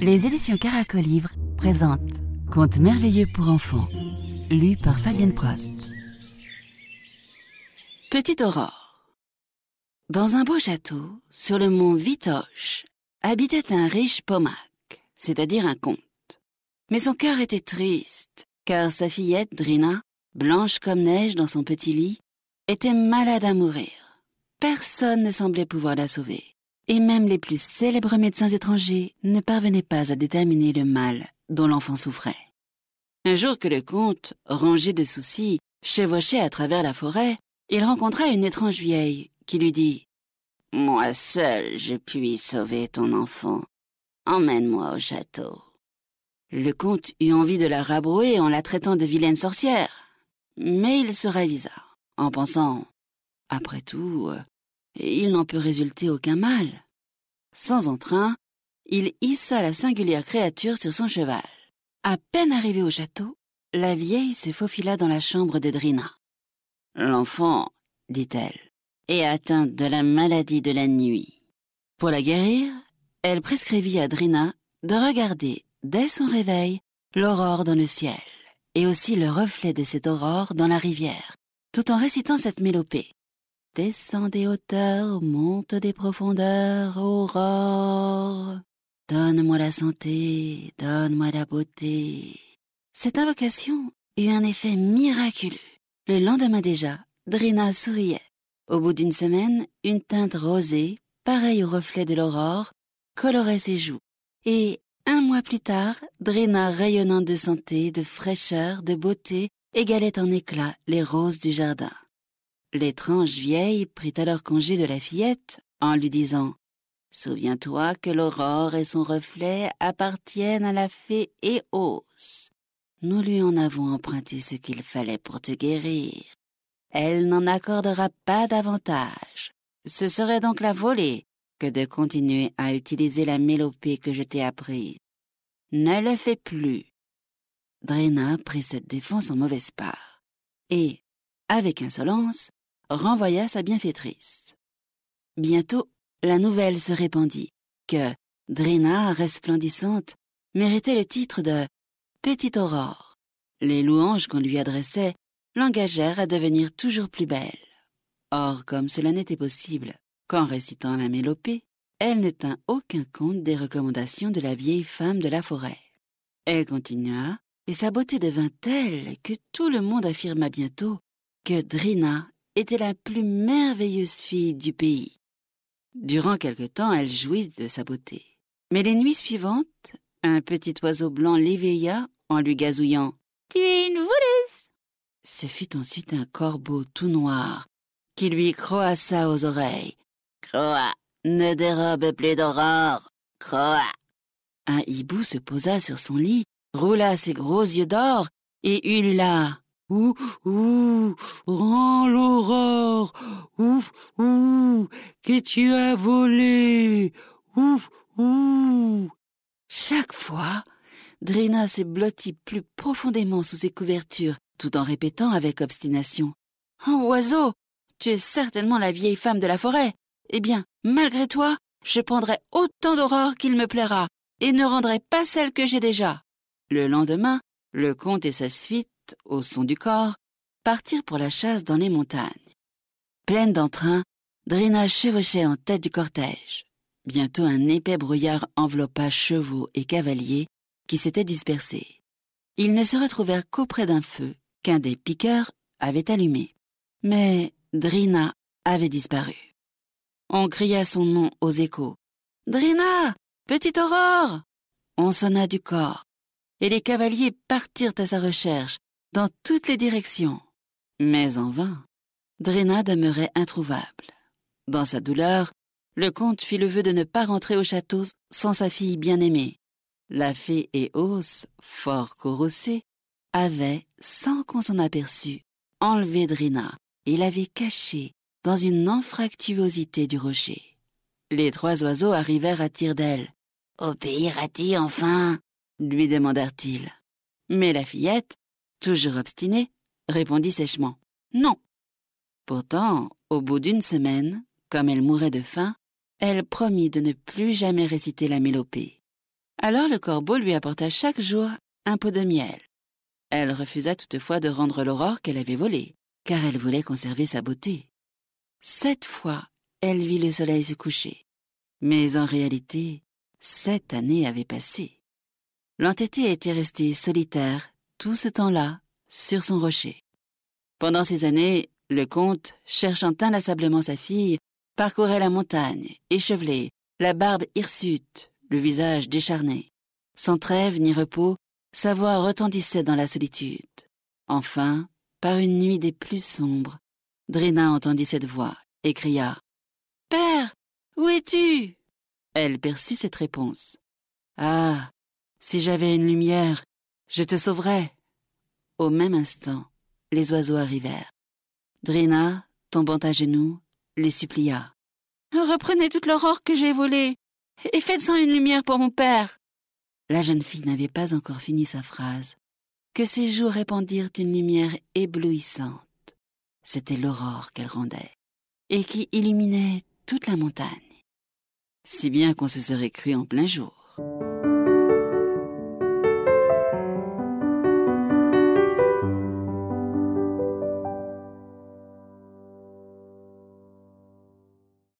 Les éditions Caracolivre présentent Contes merveilleux pour enfants, lu par Fabienne Prost. Petite Aurore. Dans un beau château, sur le mont Vitoche, habitait un riche pomac, c'est-à-dire un comte. Mais son cœur était triste, car sa fillette, Drina, blanche comme neige dans son petit lit, était malade à mourir. Personne ne semblait pouvoir la sauver, et même les plus célèbres médecins étrangers ne parvenaient pas à déterminer le mal dont l'enfant souffrait. Un jour que le comte, rongé de soucis, chevauchait à travers la forêt, il rencontra une étrange vieille qui lui dit Moi seul je puis sauver ton enfant. Emmène-moi au château. Le comte eut envie de la rabrouer en la traitant de vilaine sorcière, mais il se ravisa, en pensant Après tout, euh, il n'en peut résulter aucun mal. Sans entrain, il hissa la singulière créature sur son cheval. À peine arrivé au château, la vieille se faufila dans la chambre de Drina. L'enfant, dit-elle, est atteinte de la maladie de la nuit. Pour la guérir, elle prescrivit à Drina de regarder, dès son réveil, l'aurore dans le ciel, et aussi le reflet de cette aurore dans la rivière, tout en récitant cette mélopée. Descend des hauteurs, monte des profondeurs, aurore. Donne-moi la santé, donne-moi la beauté. Cette invocation eut un effet miraculeux. Le lendemain déjà, Drina souriait. Au bout d'une semaine, une teinte rosée, pareille au reflet de l'aurore, colorait ses joues. Et un mois plus tard, Drina rayonnante de santé, de fraîcheur, de beauté, égalait en éclat les roses du jardin. L'étrange vieille prit alors congé de la fillette en lui disant Souviens-toi que l'aurore et son reflet appartiennent à la fée Éos. Nous lui en avons emprunté ce qu'il fallait pour te guérir. Elle n'en accordera pas davantage. Ce serait donc la volée que de continuer à utiliser la mélopée que je t'ai apprise. Ne le fais plus. Drena prit cette défense en mauvaise part et, avec insolence, renvoya sa bienfaitrice. Bientôt, la nouvelle se répandit que Drina, resplendissante, méritait le titre de Petite Aurore. Les louanges qu'on lui adressait l'engagèrent à devenir toujours plus belle. Or, comme cela n'était possible qu'en récitant la mélopée, elle ne tint aucun compte des recommandations de la vieille femme de la forêt. Elle continua, et sa beauté devint telle que tout le monde affirma bientôt que Drina était la plus merveilleuse fille du pays. Durant quelque temps, elle jouit de sa beauté. Mais les nuits suivantes, un petit oiseau blanc l'éveilla en lui gazouillant Tu es une voleuse Ce fut ensuite un corbeau tout noir qui lui croassa aux oreilles. Croa, ne dérobe plus d'aurore. Croa. Un hibou se posa sur son lit, roula ses gros yeux d'or et ulula. Ouh, ouh, rends l'aurore, ouh, ouh, que tu as volé, ouh, ouh. Chaque fois, Drina se blottit plus profondément sous ses couvertures, tout en répétant avec obstination. Oh, oiseau, tu es certainement la vieille femme de la forêt. Eh bien, malgré toi, je prendrai autant d'aurore qu'il me plaira, et ne rendrai pas celle que j'ai déjà. Le lendemain, le comte et sa suite au son du corps, partirent pour la chasse dans les montagnes. Pleine d'entrain, Drina chevauchait en tête du cortège. Bientôt un épais brouillard enveloppa chevaux et cavaliers qui s'étaient dispersés. Ils ne se retrouvèrent qu'auprès d'un feu qu'un des piqueurs avait allumé. Mais Drina avait disparu. On cria son nom aux échos. Drina Petite Aurore On sonna du corps, et les cavaliers partirent à sa recherche, dans toutes les directions. Mais en vain, Drena demeurait introuvable. Dans sa douleur, le comte fit le vœu de ne pas rentrer au château sans sa fille bien-aimée. La fée Éos, fort courroucée, avait, sans qu'on s'en aperçût, enlevé Drina et l'avait cachée dans une anfractuosité du rocher. Les trois oiseaux arrivèrent à tire d'aile. Obéiras-tu enfin? lui demandèrent-ils. Mais la fillette, toujours obstinée, répondit sèchement Non. Pourtant, au bout d'une semaine, comme elle mourait de faim, elle promit de ne plus jamais réciter la mélopée. Alors le corbeau lui apporta chaque jour un pot de miel. Elle refusa toutefois de rendre l'aurore qu'elle avait volée, car elle voulait conserver sa beauté. Sept fois, elle vit le soleil se coucher. Mais en réalité, sept années avaient passé. L'entêté était resté solitaire tout ce temps-là sur son rocher. Pendant ces années, le comte, cherchant inlassablement sa fille, parcourait la montagne, échevelé, la barbe hirsute, le visage décharné. Sans trêve ni repos, sa voix retentissait dans la solitude. Enfin, par une nuit des plus sombres, Drina entendit cette voix et cria Père, où es-tu? Elle perçut cette réponse. Ah, si j'avais une lumière, je te sauverais. Au même instant, les oiseaux arrivèrent. Drina, tombant à genoux, les supplia. Reprenez toute l'aurore que j'ai volée et faites-en une lumière pour mon père. La jeune fille n'avait pas encore fini sa phrase que ses joues répandirent une lumière éblouissante. C'était l'aurore qu'elle rendait et qui illuminait toute la montagne. Si bien qu'on se serait cru en plein jour.